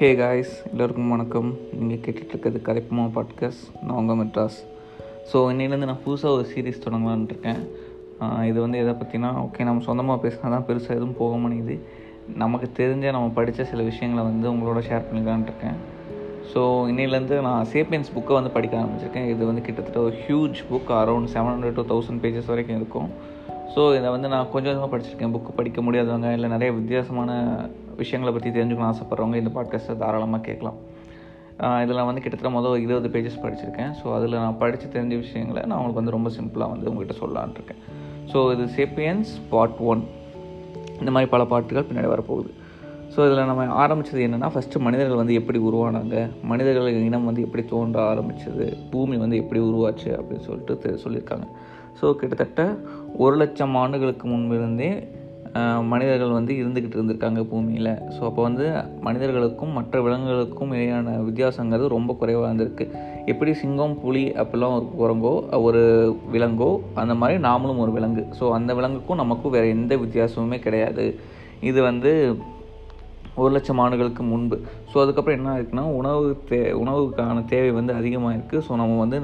Hey guys எல்லோருக்கும் வணக்கம். நீங்கள் கேட்டுட்ருக்கிறது கரைப்புமா பாட்காஸ்ட் நான் உங்கள் மெட்ராஸ். ஸோ இன்னிலேருந்து நான் புதுசாக ஒரு சீரீஸ் தொடங்கலான்னு இருக்கேன். இது வந்து எதை பற்றினா ஓகே நம்ம சொந்தமாக பேசினா தான் பெருசாக எதுவும் போக முடியுது நமக்கு தெரிஞ்ச நம்ம படித்த சில விஷயங்களை வந்து உங்களோட ஷேர் பண்ணிக்கலான்ட்டு இருக்கேன். ஸோ இன்னிலேருந்து நான் சேப்பியன்ஸ் புக்கை வந்து படிக்க ஆரம்பிச்சிருக்கேன். இது வந்து கிட்டத்தட்ட ஒரு huge book around seven hundred to thousand pages வரைக்கும் இருக்கும். ஸோ இதை வந்து நான் கொஞ்சம் கொஞ்சமாக படிச்சிருக்கேன். புக்கு படிக்க முடியாதவங்க இல்லை நிறைய வித்தியாசமான விஷயங்களை பற்றி தெரிஞ்சுக்கணும் ஆசைப்பட்றவங்க இந்த பாட்காஸ்ட்டை தாராளமாக கேட்கலாம். இதில் வந்து கிட்டத்தட்ட மொதல் இருபது பேஜஸ் படிச்சிருக்கேன். ஸோ அதில் நான் படித்து தெரிஞ்ச விஷயங்களை நான் உங்களுக்கு வந்து ரொம்ப சிம்பிளாக வந்து உங்கள்கிட்ட சொல்லலான் இருக்கேன். ஸோ இது சேப்பியன்ஸ் பார்ட் ஒன் இந்த மாதிரி பல பாட்டுகள் பின்னாடி வரப்போகுது. ஸோ இதில் நம்ம ஆரம்பித்தது என்னென்னா ஃபஸ்ட்டு மனிதர்கள் வந்து எப்படி உருவானாங்க? மனிதர்கள் இனம் வந்து எப்படி தோன்ற ஆரம்பிச்சது? பூமி வந்து எப்படி உருவாச்சு அப்படின்னு சொல்லிட்டு தெ- சொல்லியிருக்காங்க. ஸோ கிட்டத்தட்ட ஒரு லட்சம் ஆண்டுகளுக்கு முன்பிருந்தே மனிதர்கள் வந்து இருந்துக்கிட்டு இருந்திருக்காங்க பூமியில். ஸோ அப்போ வந்து மனிதர்களுக்கும் மற்ற விலங்குகளுக்கும் இடையான வித்தியாசங்கிறது ரொம்ப குறைவாக இருந்திருக்கு. எப்படி சிங்கம் புலி அப்படிலாம் ஒரு குரங்கோ ஒரு விலங்கோ அந்த மாதிரி நாமளும் ஒரு விலங்கு. ஸோ அந்த விலங்குக்கும் நமக்கும் வேறு எந்த வித்தியாசமுமே கிடையாது. இது வந்து ஒரு லட்சம் ஆண்டுகளுக்கு முன்பு. ஸோ அதுக்கப்புறம் என்ன இருக்குன்னா உணவு தே உணவுக்கான தேவை வந்து அதிகமாக இருக்குது ஸோ நம்ம வந்து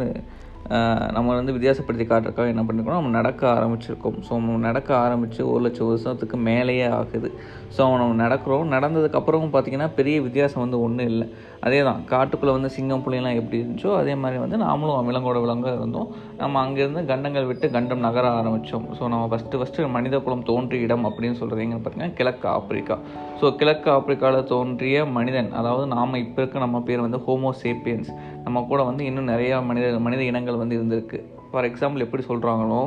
நம்ம வந்து வித்தியாசப்படுத்தி காட்டுறதுக்காக என்ன பண்ணிருக்கோம் நம்ம நடக்க ஆரம்பிச்சிருக்கோம். ஸோ நம்ம நடக்க ஆரம்பித்து ஒரு லட்சம் வருஷத்துக்கு மேலேயே ஆகுது. ஸோ நம்ம நடக்கிறோம். நடந்ததுக்கப்புறமும் பார்த்திங்கன்னா பெரிய வித்தியாசம் வந்து ஒன்றும் இல்லை. அதே தான் காட்டுக்குள்ளே வந்து சிங்கம் புலியெல்லாம் எப்படி இருந்துச்சோ அதே மாதிரி வந்து நாமளும் விலங்கோட விலங்காக இருந்தோம். நம்ம அங்கேருந்து கண்டங்கள் விட்டு கண்டம் நகர ஆரம்பித்தோம் ஸோ நம்ம ஃபஸ்ட்டு ஃபஸ்ட்டு மனித குலம் தோன்றிய இடம் அப்படின்னு சொல்கிறது எங்கன்னு பார்த்தீங்கன்னா கிழக்கு ஆப்பிரிக்கா. ஸோ கிழக்கு ஆப்பிரிக்காவில் தோன்றிய மனிதன் அதாவது நாம் இப்போ இருக்க நம்ம பேர் வந்து ஹோமோ சேப்பியன்ஸ். நம்ம கூட வந்து இன்னும் நிறையா மனித மனித இனங்கள் வந்து இருந்திருக்கு. ஃபார் எக்ஸாம்பிள் எப்படி சொல்கிறாங்களோ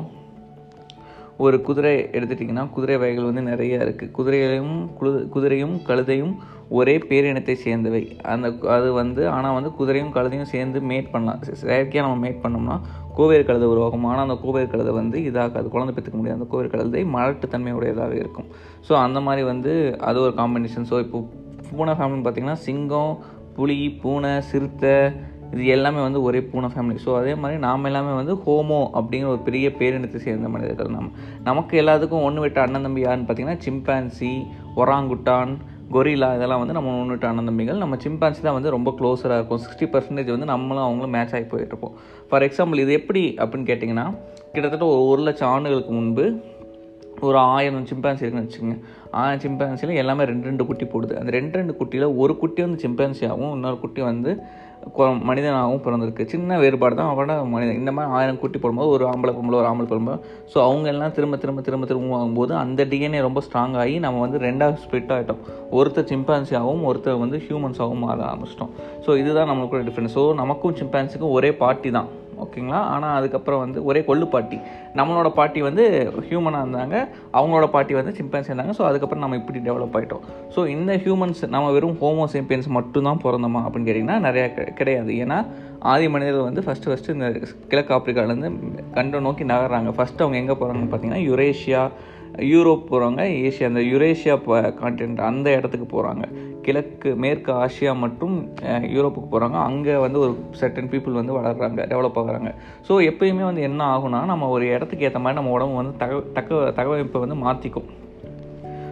ஒரு குதிரை எடுத்துட்டிங்கன்னா குதிரை வகைகள் வந்து நிறைய இருக்குது குதிரையிலையும் குழு குதிரையும் கழுதையும் ஒரே பேரினத்தை சேர்ந்தவை. அந்த அது வந்து ஆனால் வந்து குதிரையும் கழுதையும் சேர்ந்து மேட் பண்ணலாம். செயற்கையாக நம்ம மேட் பண்ணோம்னா கோவேர் கழுதை உருவாகும். ஆனால் அந்த கோவேர் கழுதை வந்து இதாகாது குழந்தை பெற்றுக்க முடியாது அந்த கோவேர் கழுதை மலட்டுத்தன்மையுடையதாக இருக்கும். ஸோ அந்த மாதிரி வந்து அது ஒரு காம்பினேஷன் ஸோ இப்போ பூனை ஃபேமிலின்னு பார்த்தீங்கன்னா சிங்கம் புலி பூனை சிறுத்தை இது எல்லாமே வந்து ஒரே பூனை ஃபேமிலி ஸோ அதே மாதிரி நாம் எல்லாமே வந்து ஹோமோ அப்படிங்கிற ஒரு பெரிய பேரினத்தை சேர்ந்த மனிதர்கள் நம்ம நமக்கு எல்லாத்துக்கும் ஒன்று விட்ட அண்ணன் தம்பி யாருன்னு பார்த்தீங்கன்னா சிம்பான்சி ஒராங்குட்டான் கொரிலா இதெல்லாம் வந்து நம்ம ஒன்றுட்டு அனந்தம்பிகள் நம்ம சிம்பான்சி தான் வந்து ரொம்ப க்ளோஸராக இருக்கும். சிக்ஸ்டி பர்சன்டேஜ் வந்து நம்மளும் அவங்களும் மேட்ச் ஆகி போயிட்டுருப்போம் ஃபார் எக்ஸாம்பிள் இது எப்படி அப்படின்னு கேட்டிங்கன்னா கிட்டத்தட்ட ஒரு ஒரு லட்சம் ஆண்டுகளுக்கு முன்பு ஒரு ஆயிரம் சிம்பான்சி இருக்குன்னு வச்சுக்கோங்க. ஆயிரம் சிம்பான்சியில் எல்லாமே ரெண்டு ரெண்டு குட்டி போடுது. அந்த ரெண்டு ரெண்டு குட்டியில் ஒரு குட்டி வந்து சிம்பான்சி ஆகும். இன்னொரு குட்டி வந்து மனிதனாகவும் பிறந்திருக்கு. சின்ன வேறுபாடு தான் அவனோட மனிதன் இந்த மாதிரி ஆயிரம் குட்டி போடும்போது ஒரு ஆம்பளை பொம்பளை ஒரு ஆம்பளை பொம்பளை. ஸோ அவங்க எல்லாம் திரும்ப திரும்ப திரும்ப திரும்ப ஆகும்போது அந்த டிஎன்ஏ ரொம்ப ஸ்ட்ராங் ஆகி நம்ம வந்து ரெண்டாவது ஸ்பிட் ஆகிட்டோம் ஒருத்தர் சிம்பான்சியாகவும் ஒருத்தர் வந்து ஹியூமன்ஸாகவும் மாற ஆரம்பிச்சிட்டோம். ஸோ இதுதான் நம்மளுக்குள்ள டிஃப்ரென்ஸ் ஸோ நமக்கும் சிம்பான்சிக்கும் ஒரே பார்ட்டி தான். ஓகேங்களா? ஆனால் அதுக்கப்புறம் வந்து ஒரே கொள்ளு பாட்டி. நம்மளோட பாட்டி வந்து ஹியூமனாக இருந்தாங்க. அவங்களோட பாட்டி வந்து சிம்பன்ஸ் இருந்தாங்க. ஸோ அதுக்கப்புறம் நம்ம இப்படி டெவலப் ஆகிட்டோம் ஸோ இந்த ஹியூமன்ஸ் நம்ம வெறும் ஹோமோ சிம்பியன்ஸ் மட்டும்தான் பிறந்தோமா அப்படின்னு கேட்டிங்கன்னா நிறையா கிடையாது. ஏன்னா ஆதி மனிதர்கள் வந்து ஃபஸ்ட்டு ஃபஸ்ட்டு இந்த கிழக்கு ஆப்பிரிக்காலேருந்து கண்டம் நோக்கி நகர்றாங்க. ஃபஸ்ட்டு அவங்க எங்கே போகிறாங்கன்னு பார்த்தீங்கன்னா யுரேஷியா யூரோப் போகிறாங்க ஏஷியா அந்த யுரேஷியா கான்டினென்ட் அந்த இடத்துக்கு போகிறாங்க கிழக்கு மேற்கு ஆசியா மற்றும் யூரோப்புக்கு போகிறாங்க அங்கே வந்து ஒரு சர்டன் பீப்புள் வந்து வளர்கிறாங்க டெவலப் ஆகுறாங்க. ஸோ எப்பயுமே வந்து என்ன ஆகுனா நம்ம ஒரு இடத்துக்கு ஏற்ற மாதிரி நம்ம உடம்பு வந்து தக தக்க தகவமைப்பை வந்து மாற்றிக்கும்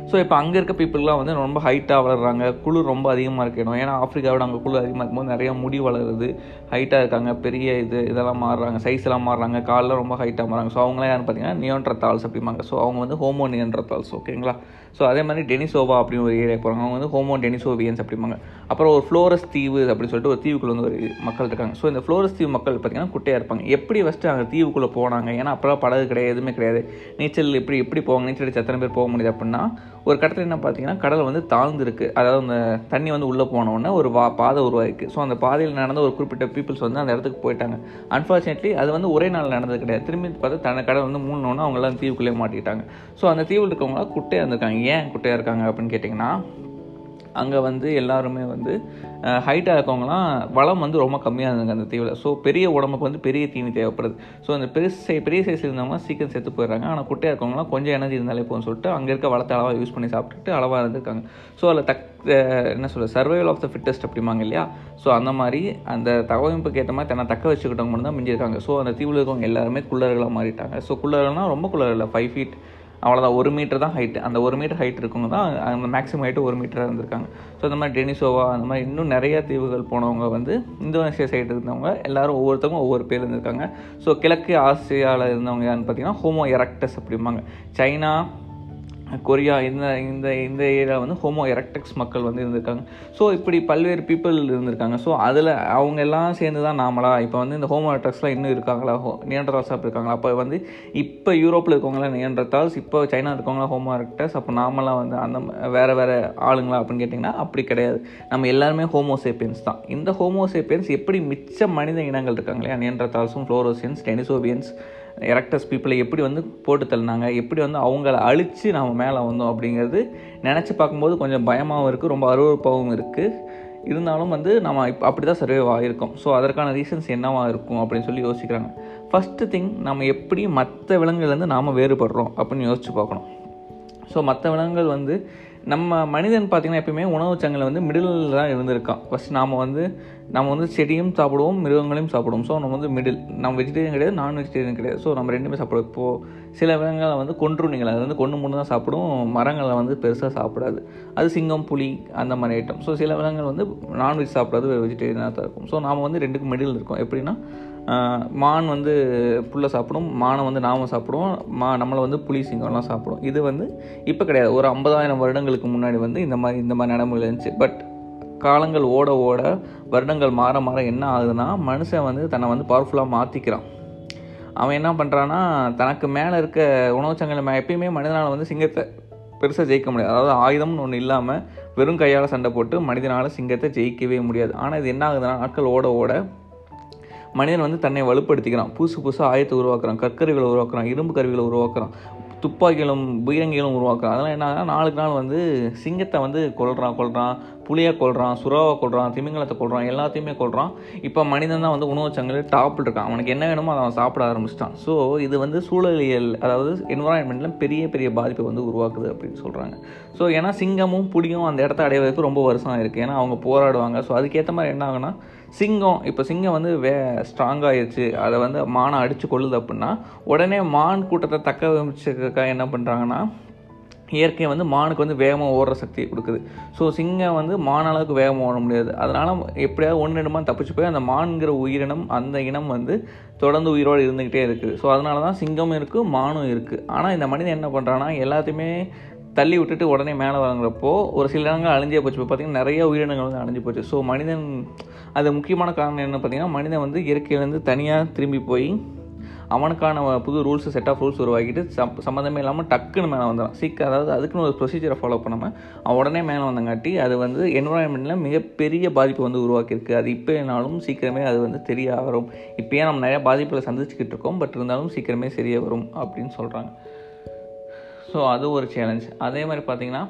ஸோ இப்போ அங்கே இருக்க பீப்புளெலாம் வந்து ரொம்ப ஹைட்டாக வளர்கிறாங்க குளிர் ரொம்ப அதிகமாக இருக்கணும் ஏன்னா ஆஃப்ரிக்காவோட அங்கே குளிர் அதிகமாக இருக்கும்போது நிறைய முடி வளருது. ஹைட்டாக இருக்காங்க. பெரிய இது இதெல்லாம் மாறுறாங்க. சைஸ்லாம் மாறுறாங்க. காலில் ரொம்ப ஹைட்டாக மாறுறாங்க. ஸோ அவங்களாம் யாருன்னு பார்த்தீங்கன்னா நியோன்ட்ரத்தால்ஸ் அப்படிம்பாங்க. ஸோ அவங்க வந்து ஹோமோ நியோன்ட்ரத்தால்ஸ் ஓகேங்களா ஸோ அதே மாதிரி டெனிசோவா அப்படின்னு ஒரு ஏரியா போகிறாங்க அவங்க வந்து ஹோமோ டெனிசோவியன்ஸ் அப்படிம்பாங்க. அப்புறம் ஒரு ஃப்ளோரஸ் தீவு அப்படின்னு சொல்லிட்டு ஒரு தீவுக்குள்ள வந்து ஒரு மக்கள் இருக்காங்க. ஸோ இந்த ஃப்ளோரஸ் தீவு மக்கள் பார்த்தீங்கன்னா குட்டையாக இருப்பாங்க. எப்படி ஃபஸ்ட்டு அங்கே தீவுக்குள்ளே போனாங்க? ஏன்னா அப்போலாம் படகு கிடையாது எதுவுமே கிடையாது. நீச்சல் எப்படி எப்படி போவாங்க? நீச்சல் அடிச்சு எத்தனை பேர் போக முடியுது அப்படின்னா ஒரு கட்டத்தில் என்ன பார்த்தீங்கன்னா கடல் வந்து தாழ்ந்துருக்கு. அதாவது அந்த தண்ணி வந்து உள்ளே போனோடனே ஒரு வா பாதை உருவாயிருக்கு. ஸோ அந்த பாதையில் நடந்த ஒரு குறிப்பிட்ட பீப்புள்ஸ் வந்து அந்த இடத்துக்கு போயிட்டாங்க. அன்ஃபார்ச்சுனேட்லி அது வந்து ஒரே நாள் நடந்தது கிடையாது. திரும்பி பார்த்தா தன கடல் வந்து மூணுனோன்னா அவங்களாம் எல்லாம் தீவுக்குள்ளே மாட்டிக்கிட்டாங்க. ஸோ அந்த தீவில் இருக்கவங்களாம் குட்டையாக இருந்திருக்காங்க. ஏன் குட்டையாக இருக்காங்க அப்படின்னு கேட்டிங்கன்னா அங்கே வந்து எல்லாருமே வந்து ஹைட்டாக இருக்கவங்கலாம் வளம் வந்து ரொம்ப கம்மியாக இருந்தாங்க அந்த தீவில். ஸோ பெரிய உடம்புக்கு வந்து பெரிய தீனி தேவைப்படுது. ஸோ அந்த பெரிய சை பெரிய சைஸ் இருந்தவங்க சீக்கிரம் செத்து போயிடுறாங்க. ஆனால் குட்டையாக இருக்கவங்களாம் கொஞ்சம் எனர்ஜி இருந்தாலே போதும்னு சொல்லிட்டு அங்கே இருக்க வளத்தை அளவாக யூஸ் பண்ணி சாப்பிட்டுட்டு அளவாக இருந்திருக்காங்க. ஸோ அதில் தக் என்ன சொல்ல சர்வைவல் ஆஃப் த ஃபிட்டஸ்ட் அப்படிம்பாங்க இல்லையா? ஸோ அந்த மாதிரி அந்த தகவமைப்புக்கு ஏற்ற மாதிரி தன்னை தக்க வச்சுக்கிட்டவங்க மட்டும் தான் மிஞ்சிருக்காங்க. ஸோ அந்த தீவில் இருக்கவங்க எல்லாருமே குள்ளர்களாக மாறிட்டாங்க. ஸோ குள்ளர்கள்னால் ரொம்ப குள்ளர்கள் ஃபைவ் ஃபீட் அவ்வளோதான் ஒரு மீட்டர் தான் ஹைட்டு அந்த ஒரு மீட்டர் ஹைட் இருக்கவங்க தான் அந்த மேக்ஸிமம் ஹைட்டு ஒரு மீட்டராக இருந்திருக்காங்க. ஸோ இந்த மாதிரி டெனிசோவா அந்த மாதிரி இன்னும் நிறைய தீவுகள் போனவங்க வந்து இந்தோனேஷியா சைடு இருந்தவங்க எல்லாரும் ஒவ்வொருத்தவங்க ஒவ்வொரு பேர் இருந்திருக்காங்க. ஸோ கிழக்கு ஆசியாவில் இருந்தவங்க யாருன்னு பார்த்தீங்கன்னா ஹோமோ எரக்டஸ் அப்படிம்பாங்க. சைனா கொரியா இந்த இந்த இந்த ஏரியா வந்து ஹோமோ எரக்டெக்ஸ் மக்கள் வந்து இருந்திருக்காங்க. ஸோ இப்படி பல்வேறு பீப்புள் இருந்திருக்காங்க. ஸோ அதில் அவங்க எல்லாம் சேர்ந்து தான் நாமளா இப்போ வந்து இந்த ஹோமோ எரக்டெக்ஸ்லாம் இன்னும் இருக்காங்களா? ஹோ நியன்றதால்ஸ் இருக்காங்களா? அப்போ வந்து இப்போ யூரோப்பில் இருக்கவங்களாம் நியன்றதால்ஸ் இப்போ சைனா இருக்கவங்களாம் ஹோமோ எரக்டஸ் அப்போ நாமெல்லாம் வந்து அந்த வேறு வேறு ஆளுங்களா அப்படின்னு கேட்டிங்கன்னா அப்படி கிடையாது. நம்ம எல்லாருமே ஹோமோசேப்பியன்ஸ் தான். இந்த ஹோமோசேப்பியன்ஸ் எப்படி மிச்ச மனித இனங்கள் இருக்காங்க இல்லையா? நியன்றதால்ஸும் ஃப்ளோரோசியன்ஸ் டெனிசோவியன்ஸ் எரக்டஸ் பீப்புளை எப்படி வந்து போட்டு தள்ளினாங்க எப்படி வந்து அவங்கள அழித்து நம்ம மேலே வந்தோம் அப்படிங்கிறது நினச்சி பார்க்கும்போது கொஞ்சம் பயமாகவும் இருக்குது ரொம்ப அருவறுப்பாகவும் இருக்குது இருந்தாலும் வந்து நம்ம இப்போ அப்படி தான் சர்வே ஆகிருக்கோம் ஸோ அதற்கான ரீசன்ஸ் என்னவாக இருக்கும் அப்படின்னு சொல்லி யோசிக்கிறாங்க. ஃபஸ்ட்டு திங் நம்ம எப்படி மற்ற விலங்குலேருந்து நாம் வேறுபடுறோம் அப்படின்னு யோசிச்சு பார்க்கணும். ஸோ மற்ற விலங்குகள் வந்து நம்ம மனிதன் பார்த்திங்கன்னா எப்பயுமே உணவு சங்கில் வந்து மிடில் தான் இருந்திருக்கான். ஃபஸ்ட் நாம் வந்து நம்ம வந்து செடியும் சாப்பிடுவோம் மிருகங்களையும் சாப்பிடுவோம். ஸோ நம்ம வந்து மிடில் நம்ம வெஜிடேரியன் கிடையாது நான் வெஜிடேரியன் கிடையாது. ஸோ நம்ம ரெண்டுமே சாப்பிடுவோம். இப்போது சில விலங்குகளை வந்து கொன்றுனீங்களா அது வந்து கொண்டு மூணு தான் சாப்பிடும். மரங்களை வந்து பெருசாக சாப்பிடாது. அது சிங்கம் புலி அந்த மாதிரி ஐட்டம் ஸோ சில விலங்குகள் வந்து நான்வெஜ் சாப்பிடாது வெஜிடேரியனாக தான் இருக்கும். ஸோ நாம் வந்து ரெண்டுக்கும் மிடில் இருக்கோம். எப்படின்னா மான் வந்து புல்லை சாப்பிடும் மானை வந்து நாம சாப்பிடுவோம் மா நம்மளை வந்து புலி சிங்கம்லாம் சாப்பிடும். இது வந்து இப்போ கிடையாது. ஒரு ஐம்பதாயிரம் வருடங்களுக்கு முன்னாடி வந்து இந்த மாதிரி இந்த மாதிரி நடைமுறை இருந்துச்சு. பட் காலங்கள் ஓட ஓட வருடங்கள் மாற மாற என்ன ஆகுதுன்னா மனுஷன் வந்து தன்னை வந்து பவர்ஃபுல்லாக மாற்றிக்கிறான் அவன் என்ன பண்ணுறான்னா தனக்கு மேலே இருக்க உணவு மே எப்பயுமே மனிதனால் வந்து சிங்கத்தை பெருசாக ஜெயிக்க முடியாது. அதாவது ஆயுதம்னு ஒன்று இல்லாமல் வெறும் கையால் சண்டை போட்டு மனிதனால் சிங்கத்தை ஜெயிக்கவே முடியாது. ஆனால் இது என்ன ஆகுதுன்னா நாட்கள் ஓட ஓட மனிதன் வந்து தன்னை வலுப்படுத்திக்கிறான். புதுசு புதுசாக ஆயத்தை உருவாக்குறான். கற்கருவிகளை உருவாக்குறான். இரும்பு கருவிகளை உருவாக்குறான். துப்பாக்கிகளும் பீரங்கிகளும் உருவாக்குறான். அதெல்லாம் என்ன நாளுக்கு நாள் வந்து சிங்கத்தை வந்து கொள்கிறான் கொள்கிறான் புளியை கொள்கிறான் சுறாவை கொள்கிறான் திமிங்கலத்தை கொள்கிறான் எல்லாத்தையுமே கொள்கிறான் இப்போ மனிதன் தான் வந்து உணவு சங்கிலி டாப்பில் இருக்கான். அவனுக்கு என்ன வேணுமோ அதை அவன் சாப்பிட ஆரம்பிச்சிட்டான். ஸோ இது வந்து சூழலியல் அதாவது என்வரான்மெண்ட்டில் பெரிய பெரிய பாதிப்பை வந்து உருவாக்குது அப்படின்னு சொல்கிறாங்க ஸோ ஏன்னா சிங்கமும் புளியும் அந்த இடத்த அடைவதற்கு ரொம்ப வருஷம் இருக்குது ஏன்னா அவங்க போராடுவாங்க. ஸோ அதுக்கேற்ற மாதிரி என்ன ஆகுனா சிங்கம் இப்போ சிங்கம் வந்து வே ஸ்ட்ராங்காகிடுச்சு அதை வந்து மானை அடித்து கொள்ளுது அப்படின்னா உடனே மான் கூட்டத்தை தக்க வச்சுக்க என்ன பண்ணுறாங்கன்னா இயற்கை வந்து மானுக்கு வந்து வேகமாக ஓடுற சக்தியை கொடுக்குது. ஸோ சிங்கம் வந்து மான அளவுக்கு வேகமாக ஓட முடியாது. அதனால் எப்படியாவது ஒன்று ரெண்டுமா தப்பிச்சு போய் அந்த மான்கிற உயிரினம் அந்த இனம் வந்து தொடர்ந்து உயிரோடு இருந்துக்கிட்டே இருக்குது ஸோ அதனால தான் சிங்கமும் இருக்குது மானும் இருக்குது ஆனால் இந்த மனிதன் என்ன பண்ணுறான்னா எல்லாத்தையுமே தள்ளி விட்டுட்டு உடனே மேலே வாங்குறப்போ ஒரு சில இடங்கள் அழிஞ்சே போச்சு. இப்போ பார்த்திங்கன்னா நிறைய உயிரினங்கள் வந்து அழிஞ்சு போச்சு. ஸோ மனிதன் அது முக்கியமான காரணம் என்ன பார்த்திங்கன்னா மனிதன் வந்து இயற்கையிலேருந்து தனியாக திரும்பி போய் அவனுக்கான புது ரூல்ஸ் செட் ஆஃப் ரூல்ஸ் உருவாக்கிட்டு சம் சம்மந்தமே இல்லாமல் டக்குன்னு மேலே வந்துடும் சீக்கிரம் அதாவது அதுக்குன்னு ஒரு ப்ரொசீஜரை ஃபாலோ பண்ணாமல் அவன் உடனே மேலே வந்தங்காட்டி அது வந்து என்வரான்மெண்ட்டில் மிகப்பெரிய பாதிப்பு வந்து உருவாக்கியிருக்கு. அது இப்போனாலும் சீக்கிரமே அது வந்து தெரிய வரும் இப்போயே நம்ம நிறையா பாதிப்புகளை சந்திச்சுக்கிட்டு இருக்கோம். பட் இருந்தாலும் சீக்கிரமே சரியாக வரும் அப்படின்னு சொல்கிறாங்க ஸோ அது ஒரு சேலஞ்ச் அதே மாதிரி பார்த்திங்கன்னா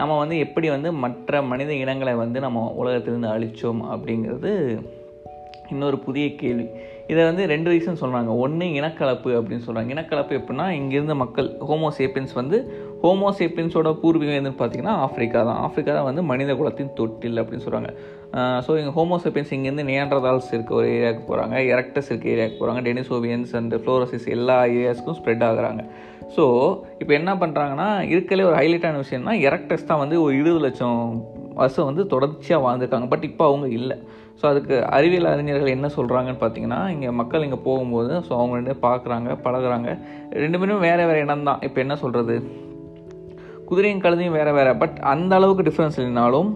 நம்ம வந்து எப்படி வந்து மற்ற மனித இனங்களை வந்து நம்ம உலகத்திலேருந்து அழித்தோம் அப்படிங்கிறது இன்னொரு புதிய கேள்வி. இதை வந்து ரெண்டு ரீசன் சொல்கிறாங்க ஒன்று இனக்கலப்பு அப்படின்னு சொல்கிறாங்க இனக்கலப்பு எப்படின்னா இங்கேருந்த மக்கள் ஹோமோசேப்பியன்ஸ் வந்து ஹோமோசேப்பியன்ஸோட பூர்வீகம் எதுன்னு பார்த்தீங்கன்னா ஆஃப்ரிக்கா தான். ஆஃப்ரிக்கா தான் வந்து மனித குலத்தின் தொட்டில் அப்படின்னு சொல்கிறாங்க ஸோ இங்கே ஹோமோசேப்பியன்ஸ் இங்கேருந்து நியாண்டர்தால்ஸ் இருக்க ஒரு ஏரியாவுக்கு போகிறாங்க எரக்டஸ் இருக்க ஏரியாவுக்கு போகிறாங்க டெனிசோவியன்ஸ் அண்ட் ஃப்ளோரசிஸ் எல்லா ஏரியாஸ்க்கும் ஸ்ப்ரெட் ஆகுறாங்க. ஸோ இப்போ என்ன பண்ணுறாங்கன்னா இருக்கலே ஒரு ஹைலைட்டான விஷயம்னா எரக்டஸ் தான் வந்து ஒரு இருபது லட்சம் வருஷம் வந்து தொடர்ச்சியாக வாழ்ந்துருக்காங்க. பட் இப்போ அவங்க இல்லை. ஸோ அதுக்கு அறிவியல் அறிஞர்கள் என்ன சொல்கிறாங்கன்னு பார்த்தீங்கன்னா இங்கே மக்கள் இங்கே போகும்போது ஸோ அவங்க ரெண்டு பார்க்குறாங்க பழகுறாங்க. ரெண்டு பேரும் வேறு வேறு இடம் தான். இப்போ என்ன சொல்கிறது குதிரையும் கழுதையும் வேறு வேறு. பட் அந்த அளவுக்கு டிஃப்ரென்ஸ் இல்லைனாலும்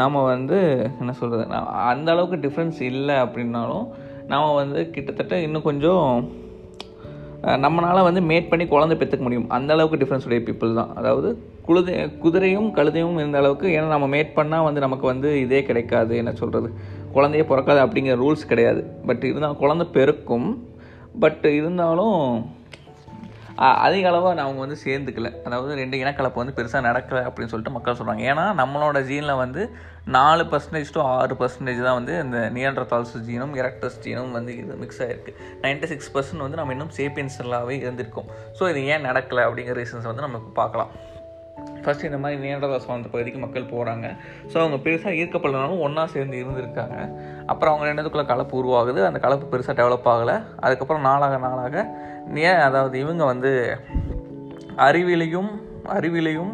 நாம் வந்து என்ன சொல்கிறது அந்த அளவுக்கு டிஃப்ரென்ஸ் இல்லை அப்படின்னாலும் நாம் வந்து கிட்டத்தட்ட இன்னும் கொஞ்சம் நம்மளால் வந்து மேட் பண்ணி குழந்தை பெற்றுக்க முடியும். அந்த அளவுக்கு டிஃப்ரென்ஸ் உடைய பீப்புள் தான். அதாவது குழுதை குதிரையும் கழுதையும் இருந்த அளவுக்கு ஏன்னா நம்ம மேட் பண்ணால் வந்து நமக்கு வந்து இதே கிடைக்காது என்ன சொல்கிறது குழந்தையே பிறக்காது அப்படிங்கிற ரூல்ஸ் கிடையாது. பட் இருந்தாலும் குழந்தை பெருக்கும். பட் இருந்தாலும் அதிக அளவாக அவங்க வந்து சேர்ந்துக்கல. அதாவது ரெண்டு இனக்கலப்பு வந்து பெருசாக நடக்கலை அப்படின்னு சொல்லிட்டு மக்கள் சொல்கிறாங்க ஏன்னா நம்மளோட ஜீனில் வந்து நாலு பர்சன்டேஜ் டு ஆறு பர்சன்டேஜ் தான் வந்து இந்த நியன்ட்ரதால்ஸ் ஜீனும் எரக்டஸ் ஜீனும் வந்து இது மிக்ஸ் ஆகிருக்கு நைன்டி சிக்ஸ் பர்சன்ட் வந்து நம்ம இன்னும் சேப்பியன்ஸ்லாகவே இருந்திருக்கோம். ஸோ இது ஏன் நடக்கலை அப்படிங்கிற ரீசன்ஸ் வந்து நம்ம பார்க்கலாம். ஃபஸ்ட் இந்த மாதிரி நியன்ட்ரதால்ஸ் வாழ்ந்த பகுதிக்கு மக்கள் போகிறாங்க ஸோ அவங்க பெருசாக ஈர்க்கப்படலனாலும் ஒன்றா சேர்ந்து இருந்திருக்காங்க. அப்புறம் அவங்க ரெண்டுத்துக்குள்ளே கலப்பு உருவாகுது. அந்த கலப்பு பெருசாக டெவலப் ஆகலை. அதுக்கப்புறம் நாளாக நாளாக ஏன் அதாவது இவங்க வந்து அறிவிலையும் அறிவிலையும்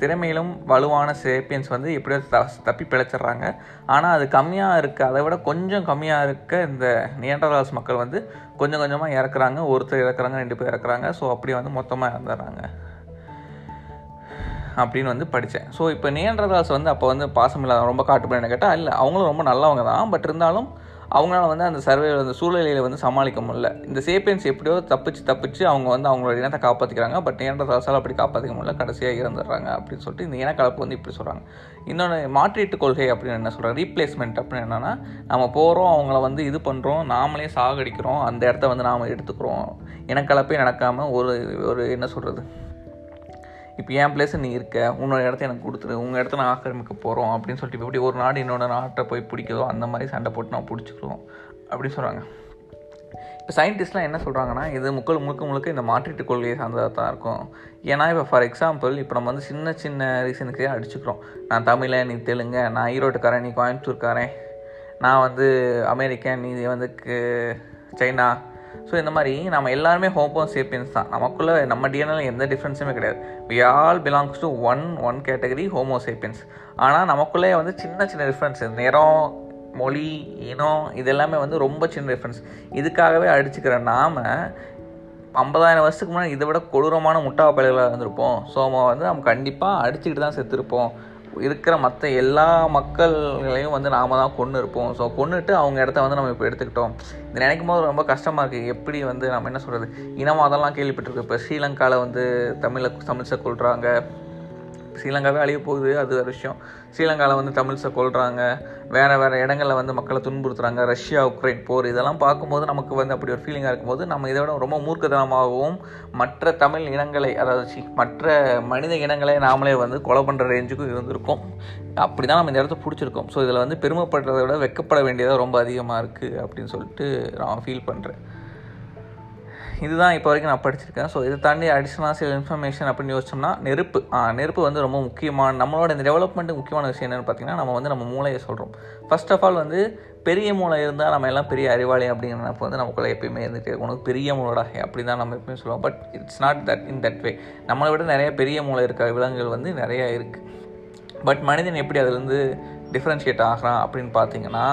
திறமையிலும் வலுவான சேப்பியன்ஸ் வந்து எப்படியோ த தப்பி பிழைச்சிடுறாங்க. ஆனால் அது கம்மியாக இருக்க அதை விட கொஞ்சம் கம்மியாக இருக்க இந்த நியண்டராஸ் மக்கள் வந்து கொஞ்சம் கொஞ்சமாக இறக்குறாங்க. ஒருத்தர் இறக்குறாங்க ரெண்டு பேர் இறக்குறாங்க. ஸோ அப்படி வந்து மொத்தமாக இறந்துடுறாங்க. அப்படின்னு வந்து படித்தேன் ஸோ இப்போ நியண்டரால்ஸ் வந்து அப்போ வந்து பாசம் இல்லாத ரொம்ப காட்டு கேட்டால் இல்லை அவங்களும் ரொம்ப நல்லவங்க தான். பட் இருந்தாலும் அவங்களால வந்து அந்த சர்வே அந்த சூழ்நிலையில் வந்து சமாளிக்க முடியல. இந்த சேப்பியன்ஸ் எப்படியோ தப்பிச்சு தப்பிச்சு அவங்க வந்து அவங்களோட இனத்தை காப்பாற்றிக்கிறாங்க பட் நியண்டரால்ஸால் அப்படி காப்பாற்றிக்க முடியல. கடைசியாக இறந்துடுறாங்க அப்படின்னு சொல்லிட்டு இந்த இனக்கலப்பு வந்து இப்படி சொல்கிறாங்க இன்னொன்று மாற்றீட்டு கொள்கை அப்படின்னு என்ன சொல்கிறாங்க ரீப்ளேஸ்மெண்ட் அப்படின்னு என்னென்னா நம்ம போகிறோம் அவங்கள வந்து இது பண்ணுறோம் நாமளே சாகடிக்கிறோம் அந்த இடத்த வந்து நாம் எடுத்துக்கிறோம். இனக்கலப்பே நடக்காமல் ஒரு ஒரு என்ன சொல்கிறது இப்போ என் பிளேஸ் நீ இருக்க உன்னோட இடத்த எனக்கு கொடுத்துரு உங்கள் இடத்த நான் ஆக்கிரமிக்க போகிறோம் அப்படின்னு சொல்லிட்டு இப்போ எப்படி ஒரு நாடு இன்னொரு நாட்டை போய் பிடிக்குதோ அந்த மாதிரி சண்டை போட்டு நான் பிடிச்சிக்கிறோம். அப்படின்னு சொல்கிறாங்க இப்போ சயின்டிஸ்ட்லாம் என்ன சொல்கிறாங்கன்னா இது முக்கள் முழுக்க முழுக்க இந்த மாற்றீட்டு கொள்கையை சார்ந்ததாக தான் இருக்கும். ஏன்னா இப்போ ஃபார் எக்ஸாம்பிள் இப்போ நம்ம வந்து சின்ன சின்ன ரீசனுக்கே அடிச்சுக்கிறோம். நான் தமிழன் நீ தெலுங்க நான் ஈரோட்டுக்காரன் நீ கோயம்புத்தூர்காரன். நான் வந்து அமெரிக்கன் நீ வந்து சைனா. ஸோ இந்த மாதிரி நம்ம எல்லாருமே ஹோமோ சேப்பியன்ஸ் தான். நமக்குள்ளே நம்ம டிஎன்எல் எந்த டிஃப்ரென்ஸுமே கிடையாது. We all belongs to one one category Homo sapiens ஆனால் நமக்குள்ளே வந்து சின்ன சின்ன டிஃப்ரென்ஸ் நிறம் மொழி இனம் இதெல்லாமே வந்து ரொம்ப சின்ன டிஃப்ரென்ஸ் இதுக்காகவே அடிச்சுக்கிற நாம ஐம்பதாயிரம் வருஷத்துக்கு முன்னாடி இதை விட கொடூரமான முட்டா பயல்களாக இருந்திருப்போம். ஸோ நம்ம வந்து நம்ம கண்டிப்பாக அடிச்சுக்கிட்டு தான் செத்துருப்போம். இருக்கிற மற்ற எல்லா மக்கள்களையும் வந்து நாம தான் கொன்று இருப்போம். ஸோ கொன்னுட்டு அவங்க இடத்த வந்து நம்ம இப்போ எடுத்துக்கிட்டோம். இது நினைக்கும் போது ரொம்ப கஷ்டமாக இருக்குது எப்படி வந்து நம்ம என்ன சொல்கிறது இனமாக அதெல்லாம் கேள்விப்பட்டிருக்கோம். இப்போ ஸ்ரீலங்காவில் வந்து தமிழை தமிழ்ஸை கொள்கிறாங்க ஸ்ரீலங்காவே அழிய போகுது அது ஒரு விஷயம். ஸ்ரீலங்காவில் வந்து தமிழ்ஸை கொள்கிறாங்க வேறு வேறு இடங்களில் வந்து மக்களை துன்புறுத்துறாங்க. ரஷ்யா உக்ரைன் போர் இதெல்லாம் பார்க்கும்போது நமக்கு வந்து அப்படி ஒரு ஃபீலிங்காக இருக்கும்போது நம்ம இதை விட ரொம்ப மூர்க்கதனமாகவும் மற்ற தமிழ் இனங்களை அதாவது மற்ற மனித இனங்களை நாமளே வந்து கொலை பண்ணுற ரேஞ்சுக்கும் இருந்திருக்கோம். அப்படி தான் நம்ம இந்த இடத்த பிடிச்சிருக்கோம். ஸோ இதில் வந்து பெருமைப்படுறதை விட வெக்கப்பட வேண்டியதாக ரொம்ப அதிகமாக இருக்குது அப்படின்னு சொல்லிட்டு நான் ஃபீல் பண்ணுறேன் இதுதான் இப்போ வரைக்கும் நான் படிச்சிருக்கேன். ஸோ இதை தாண்டி அடிஷ்னலாக சில இன்ஃபர்மேஷன் அப்படின்னு யோசிச்சோம்னா நெருப்பு. நெருப்பு வந்து ரொம்ப முக்கியமான நம்மளோட இந்த டெவலப்மெண்ட்டு முக்கியமான விஷயம் என்னென்னு பார்த்தீங்கன்னா நம்ம வந்து நம்ம மூளையை சொல்கிறோம் ஃபர்ஸ்ட் ஆஃப் ஆல் வந்து பெரிய மூளை இருந்தால் நம்ம எல்லாம் பெரிய அறிவாளி அப்படிங்கிற நினைப்பு வந்து நமக்குள்ளே எப்பயுமே இருந்துகிட்டே இருக்கும். உனக்கு பெரிய மூளைடா அப்படி தான் நம்ம எப்பயுமே சொல்லுவோம். But it's not that in that way நம்மளை விட நிறைய பெரிய மூளை இருக்க விலங்குகள் வந்து நிறையா இருக்குது பட் மனிதன் எப்படி அதுலேருந்து டிஃப்ரென்ஷியேட் ஆகிறான் அப்படின்னு பார்த்தீங்கன்னா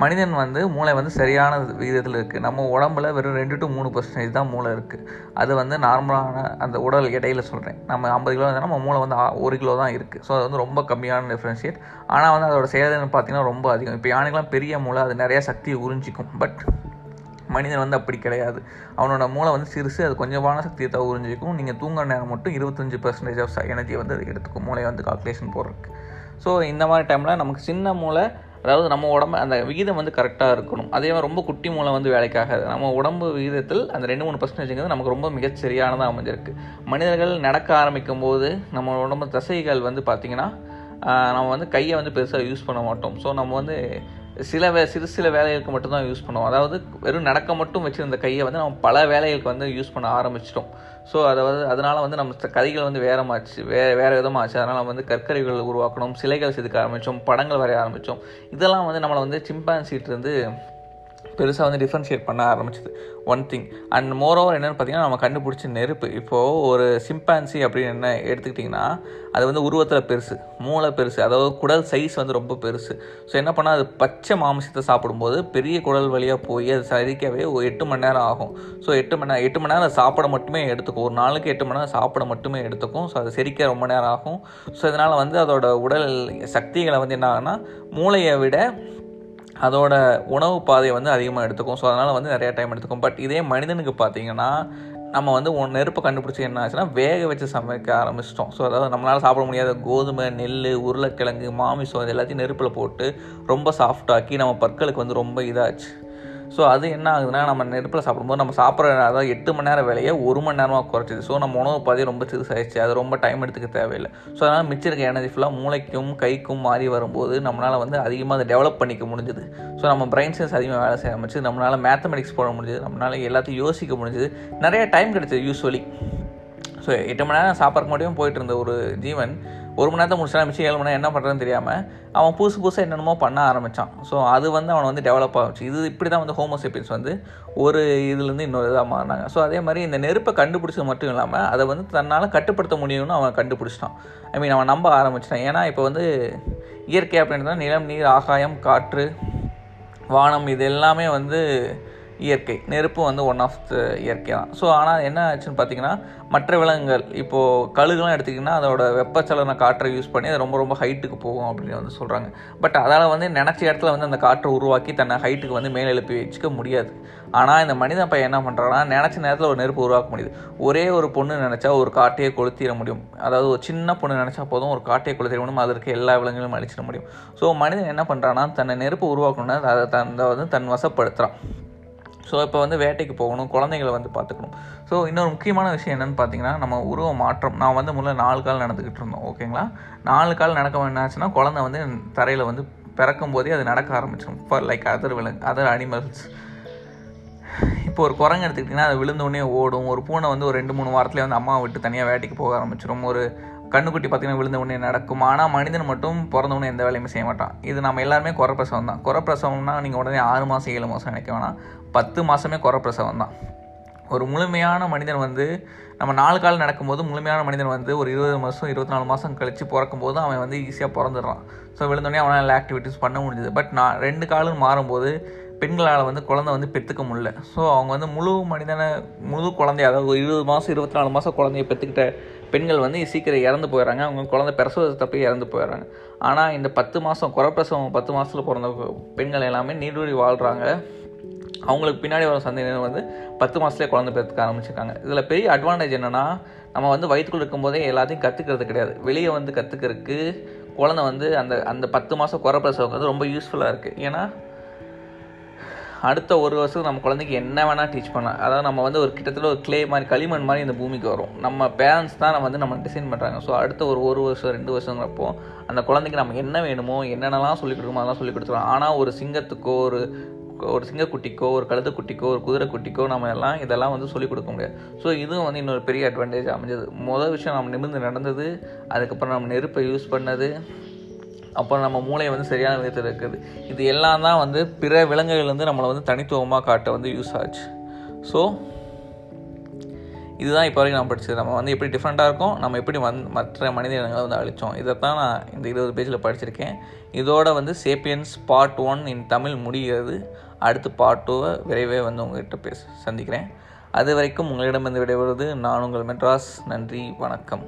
மனிதன் வந்து மூளை வந்து சரியான விகிதத்தில் இருக்குது நம்ம உடம்புல வெறும் ரெண்டு டு மூணு பர்சன்டேஜ் தான் மூளை இருக்குது அது வந்து நார்மலான அந்த உடல் எடையில் சொல்கிறேன் நம்ம ஐம்பது கிலோ இருந்தால் நம்ம மூளை வந்து ஒரு கிலோ தான் இருக்குது ஸோ அது வந்து ரொம்ப கம்மியான டிஃப்ரென்ஷியேட் ஆனால் வந்து அதோட செயல்திறன் பார்த்தீங்கன்னா ரொம்ப அதிகம். இப்போ யானைக்கெலாம் பெரிய மூளை அது நிறைய சக்தியை உறிஞ்சிக்கும். பட் மனிதன் வந்து அப்படி கிடையாது. அவனோட மூளை வந்து சிறுசு அது கொஞ்சமான சக்தியை தான் உறிஞ்சிக்கும். நீங்கள் தூங்குற நேரம் மட்டும் இருபத்தஞ்சி பர்சன்டேஜ் ஆஃப் எனர்ஜி வந்து அது எடுத்துக்கும். மூளையை வந்து கால்குலேஷன் போடுறதுக்கு. ஸோ இந்த மாதிரி டைமில் நமக்கு சின்ன மூளை அதாவது நம்ம உடம்பு அந்த விகிதம் வந்து கரெக்டாக இருக்கணும். அதே மாதிரி ரொம்ப குட்டி மூலம் வந்து வேலைக்காகாது நம்ம உடம்பு விகிதத்தில் அந்த ரெண்டு மூணு பர்சன்டேஜ்ங்கிறது நமக்கு ரொம்ப மிகச் சரியானதாக அமைஞ்சிருக்கு. மனிதர்கள் நடக்க ஆரம்பிக்கும் போது நம்ம உடம்பு தசைகள் வந்து பார்த்திங்கன்னா நம்ம வந்து கையை வந்து பெருசாக யூஸ் பண்ண மாட்டோம். ஸோ நம்ம வந்து சில வே சிறு சில வேலைகளுக்கு மட்டும்தான் யூஸ் பண்ணுவோம். அதாவது வெறும் நடக்க மட்டும் வச்சுருந்த கையை வந்து நம்ம பல வேலைகளுக்கு வந்து யூஸ் பண்ண ஆரம்பிச்சிட்டோம். ஸோ அதாவது அதனால் வந்து நம்ம கதைகள் வந்து வேறமாச்சு வே வேறு விதமாச்சு. அதனால் வந்து கற்கரைகள் உருவாக்கணும் சிலைகள் செதுக்க ஆரம்பித்தோம் படங்கள் வரைய ஆரம்பித்தோம் இதெல்லாம் வந்து நம்மளை வந்து சிம்பான்சிட்டு இருந்து பெருசாக வந்து டிஃப்ரென்ஷியேட் பண்ண ஆரம்பிச்சது. ஒன் திங் அண்ட் மோரோவர் என்னென்னு பார்த்தீங்கன்னா நம்ம கண்டுபிடிச்ச நெருப்பு. இப்போது ஒரு சிம்பான்சி அப்படின்னு என்ன எடுத்துக்கிட்டிங்கன்னா அது வந்து உருவத்தில் பெருசு. மூளை பெருசு. அதாவது குடல் சைஸ் வந்து ரொம்ப பெருசு. ஸோ என்ன பண்ணால் அது பச்சை மாமிசத்தை சாப்பிடும்போது பெரிய குடல் வழியாக போய் அது சரிக்கவே ஒரு எட்டு மணி நேரம் ஆகும். ஸோ எட்டு மணி நேரம் எட்டு மணி நேரம் சாப்பிட மட்டுமே எடுத்துக்கும். ஒரு நாளுக்கு எட்டு மணி நேரம் சாப்பிட மட்டுமே எடுத்துக்கும். ஸோ அது செரிக்க ரொம்ப நேரம் ஆகும். ஸோ இதனால் வந்து அதோட உடல் சக்திகளை வந்து என்ன ஆகுனா மூளையை விட அதோட உணவு பாதையை வந்து அதிகமாக எடுத்துக்கும். ஸோ அதனால் வந்து நிறையா டைம் எடுத்துக்கும். பட் இதே மனிதனுக்கு பார்த்தீங்கன்னா நம்ம வந்து ஒன் நெருப்பை கண்டுபிடிச்சி என்ன ஆச்சுன்னா வேக வச்சு சமைக்க ஆரம்பிச்சிட்டோம். ஸோ அதாவது நம்மளால் சாப்பிட முடியாத கோதுமை நெல் உருளைக்கிழங்கு மாமிசம் இது எல்லாத்தையும் நெருப்பில் போட்டு ரொம்ப சாஃப்டாக்கி நம்ம பற்களுக்கு வந்து ரொம்ப இதாச்சு. ஸோ அது என்ன ஆகுதுன்னா நம்ம நெருப்பில் சாப்பிடும்போது நம்ம சாப்பிட்ற அதாவது எட்டு மணி நேரம் வேலையை ஒரு மணி நேரமாக குறைச்சிது. ஸோ நம்ம உணவு பாதி ரொம்ப சிறுசாயிடுச்சு. அது ரொம்ப டைம் எடுத்துக்க தேவையில்லை. ஸோ அதனால் மிச்சம் இருக்க எனர்ஜி ஃபுல்லாக மூளைக்கும் கைக்கும் மாறி வரும்போது நம்மளால் வந்து அதிகமாக அதை டெவலப் பண்ணிக்க முடிஞ்சுது. ஸோ நம்ம பிரெயின் சென்ஸ் அதிகமாக வேலை செய்ய ஆரம்பிச்சு நம்மளால் மேத்தமெட்டிக்ஸ் போட முடிஞ்சுது. நம்மளால் எல்லாத்தையும் யோசிக்க முடிஞ்சுது. நிறைய டைம் கிடைச்சது யூஸ்வலி ஸோ எட்டு மணி நேரம் சாப்பிட்றக்கு மட்டும் போயிட்டு இருந்த ஒரு ஜீவன் ஒரு மணி நேரத்தை முடிச்சா மிச்சம் ஏழு மணி நேரம் என்ன பண்ணுறதுன்னு தெரியாமல் அவன் புதுசு புதுசாக என்னென்னமோ பண்ண ஆரம்பித்தான் ஸோ அது வந்து அவனை வந்து டெவலப் ஆகிச்சு இது இப்படி தான் வந்து ஹோமோசெப்பியன்ஸ் வந்து ஒரு இதுலேருந்து இன்னொரு இதாக மாறினாங்க. ஸோ அதே மாதிரி இந்த நெருப்பை கண்டுபிடிச்சது மட்டும் இல்லாமல் அதை வந்து தன்னால் கட்டுப்படுத்த முடியும்னு அவன் கண்டுபிடிச்சிட்டான். ஐ மீன் அவன் நம்ப ஆரம்பிச்சிட்டான். ஏன்னா இப்போ வந்து இயற்கை அப்படின்றத நிலம் நீர் ஆகாயம் காற்று வானம் இது எல்லாமே வந்து இயற்கை. நெருப்பு வந்து ஒன் ஆஃப் த இயற்கை தான். ஸோ ஆனால் என்ன ஆச்சுன்னு பார்த்தீங்கன்னா மற்ற விலங்குகள் இப்போது கழுகுலாம் எடுத்திங்கன்னா அதோட வெப்பச்சலன காற்றை யூஸ் பண்ணி அது ரொம்ப ரொம்ப ஹைட்டுக்கு போகும் அப்படின்னு வந்து சொல்கிறாங்க பட் அதால் வந்து நினச்ச இடத்துல வந்து அந்த காற்றை உருவாக்கி தன்னை ஹைட்டுக்கு வந்து மேலே எழுப்பி வச்சுக்க முடியாது. ஆனால் இந்த மனிதன் பையன் என்ன பண்ணுறான்னா நினச்ச நேரத்தில் ஒரு நெருப்பு உருவாக்க முடியுது. ஒரே ஒரு பொண்ணு நினச்சா ஒரு காட்டையே கொளுத்திட முடியும். அதாவது ஒரு சின்ன பொண்ணு நினச்சா போதும் ஒரு காட்டையை கொளுத்திட முடியும். அதற்கு எல்லா விலங்குகளும் அழிச்சிட முடியும். ஸோ மனிதன் என்ன பண்ணுறான்னா தன்னை நெருப்பு உருவாக்கணும்னா அதை தன் வந்து தன் வசப்படுத்துகிறான் ஸோ இப்போ வந்து வேட்டைக்கு போகணும் குழந்தைங்களை வந்து பார்த்துக்கணும். ஸோ இன்னொரு முக்கியமான விஷயம் என்னென்னு பார்த்தீங்கன்னா நம்ம உருவ மாற்றம். நான் வந்து முதல்ல நாலு கால் நடந்துக்கிட்டு இருந்தோம் ஓகேங்களா நாலு கால் நடக்க என்னாச்சுன்னா குழந்தை வந்து தரையில் வந்து பிறக்கும் போதே அது நடக்க ஆரம்பிச்சிடும். ஃபார் லைக் அதர் விலங்கு அதர் அனிமல்ஸ் இப்போ ஒரு குரங்கு எடுத்துக்கிட்டிங்கன்னா அது விழுந்தோடனே ஓடும். ஒரு பூனை வந்து ஒரு ரெண்டு மூணு வாரத்துலேயே வந்து அம்மா விட்டு தனியாக வேட்டைக்கு போக ஆரம்பிச்சிடும் ஒரு கண்ணுக்குட்டி பார்த்திங்கன்னா விழுந்த உடனே நடக்கும். ஆனால் மனிதன் மட்டும் பிறந்த உடனே எந்த வேலையுமே செய்ய மாட்டான். இது நம்ம எல்லாருமே குறப்பிரசவம் தான். குறப்பிரசவம்னா நீங்கள் உடனே ஆறு மாதம் ஏழு மாதம் நினைக்க வேணாம். பத்து மாதமே குறப்பிரசவம் தான். ஒரு முழுமையான மனிதன் வந்து நம்ம நாலு கால் நடக்கும்போது முழுமையான மனிதன் வந்து ஒரு இருபது மாதம் இருபத்தி நாலு மாதம் கழித்து பிறக்கும்போது அவன் வந்து ஈஸியாக பிறந்துடுறான். ஸோ விழுந்தோடனே அவனால் ஆக்டிவிட்டீஸ் பண்ண முடிஞ்சது. பட் நான் ரெண்டு காலும் மாறும்போது பெண்களால் வந்து குழந்தை வந்து பெற்றுக்க முடியல. ஸோ அவங்க வந்து முழு மனிதனை முழு குழந்தைய அதாவது ஒரு இருபது மாதம் இருபத்தி நாலு மாதம் குழந்தைய பெற்றுக்கிட்ட பெண்கள் வந்து சீக்கிரம் இறந்து போயிடறாங்க. அவங்க குழந்தை பிரசவத்தை இறந்து போயிடுறாங்க. ஆனால் இந்த பத்து மாதம் குறப்பிரசவம் பத்து மாதத்தில் பிறந்த பெண்கள் எல்லாமே நீடூரி வாழ்கிறாங்க அவங்களுக்கு பின்னாடி வர சந்தேகம் வந்து பத்து மாதத்துலேயே குழந்தை பெற்றுக்க ஆரம்பிச்சிருக்காங்க. இதில் பெரிய அட்வான்டேஜ் என்னென்னா நம்ம வந்து வயிற்றுக்குள்ள இருக்கும்போதே எல்லாத்தையும் கற்றுக்கிறது கிடையாது. வெளியே வந்து கற்றுக்கிறதுக்கு குழந்தை வந்து அந்த அந்த பத்து மாதம் குறைப்பிரசவங்க வந்து ரொம்ப யூஸ்ஃபுல்லாக இருக்குது ஏன்னா அடுத்த ஒரு வருஷம் நம்ம குழந்தைக்கு என்ன வேணால் டீச் பண்ணலாம். அதாவது நம்ம வந்து ஒரு கிட்டத்தட்ட ஒரு கிளே மாதிரி களிமண் மாதிரி இந்த பூமிக்கு வரும். நம்ம பேரண்ட்ஸ் தான் நம்ம வந்து நம்ம டிசைன் பண்ணுறாங்க ஸோ அடுத்த ஒரு ஒரு வருஷம் ரெண்டு வருஷங்கிறப்போ அந்த குழந்தைக்கு நம்ம என்ன வேணுமோ என்னென்னலாம் சொல்லிக் கொடுக்கணுமோ அதெல்லாம் சொல்லிக் கொடுத்துருவோம் ஆனால் ஒரு சிங்கத்துக்கோ ஒரு ஒரு சிங்கக்குட்டிக்கோ ஒரு கழுதக்குட்டிக்கோ ஒரு குதிரைக்குட்டிக்கோ நம்ம எல்லாம் இதெல்லாம் வந்து சொல்லிக் கொடுக்க முடியாது ஸோ இதுவும் வந்து இன்னொரு பெரிய அட்வான்டேஜ் அமைஞ்சது. முதல் விஷயம் நம்ம நிமிர்ந்து நடந்தது அதுக்கப்புறம் நம்ம நெருப்பை யூஸ் பண்ணது அப்புறம் நம்ம மூளையை வந்து சரியான விதத்தில் இருக்குது. இது எல்லாம் தான் வந்து பிற விலங்குகள் வந்து நம்மளை வந்து தனித்துவமாக காட்ட வந்து யூஸ் ஆச்சு. ஸோ இதுதான் இப்போ வரைக்கும் நான் படிச்சது. நம்ம வந்து எப்படி டிஃப்ரெண்ட்டாக இருக்கோம் நம்ம எப்படி வந் மற்ற மனித இனங்களை வந்து அழித்தோம் இதை தான் நான் இந்த இருபது பேஜில் படிச்சிருக்கேன். இதோட வந்து Sapiens part one in Tamil முடிகிறது. அடுத்து பார்ட் டூவை விரைவே வந்து உங்கள்கிட்ட பேச சந்திக்கிறேன். அது வரைக்கும் உங்களிடமிருந்து விடைபெறுவது நான் உங்கள் மெட்ராஸ். நன்றி வணக்கம்.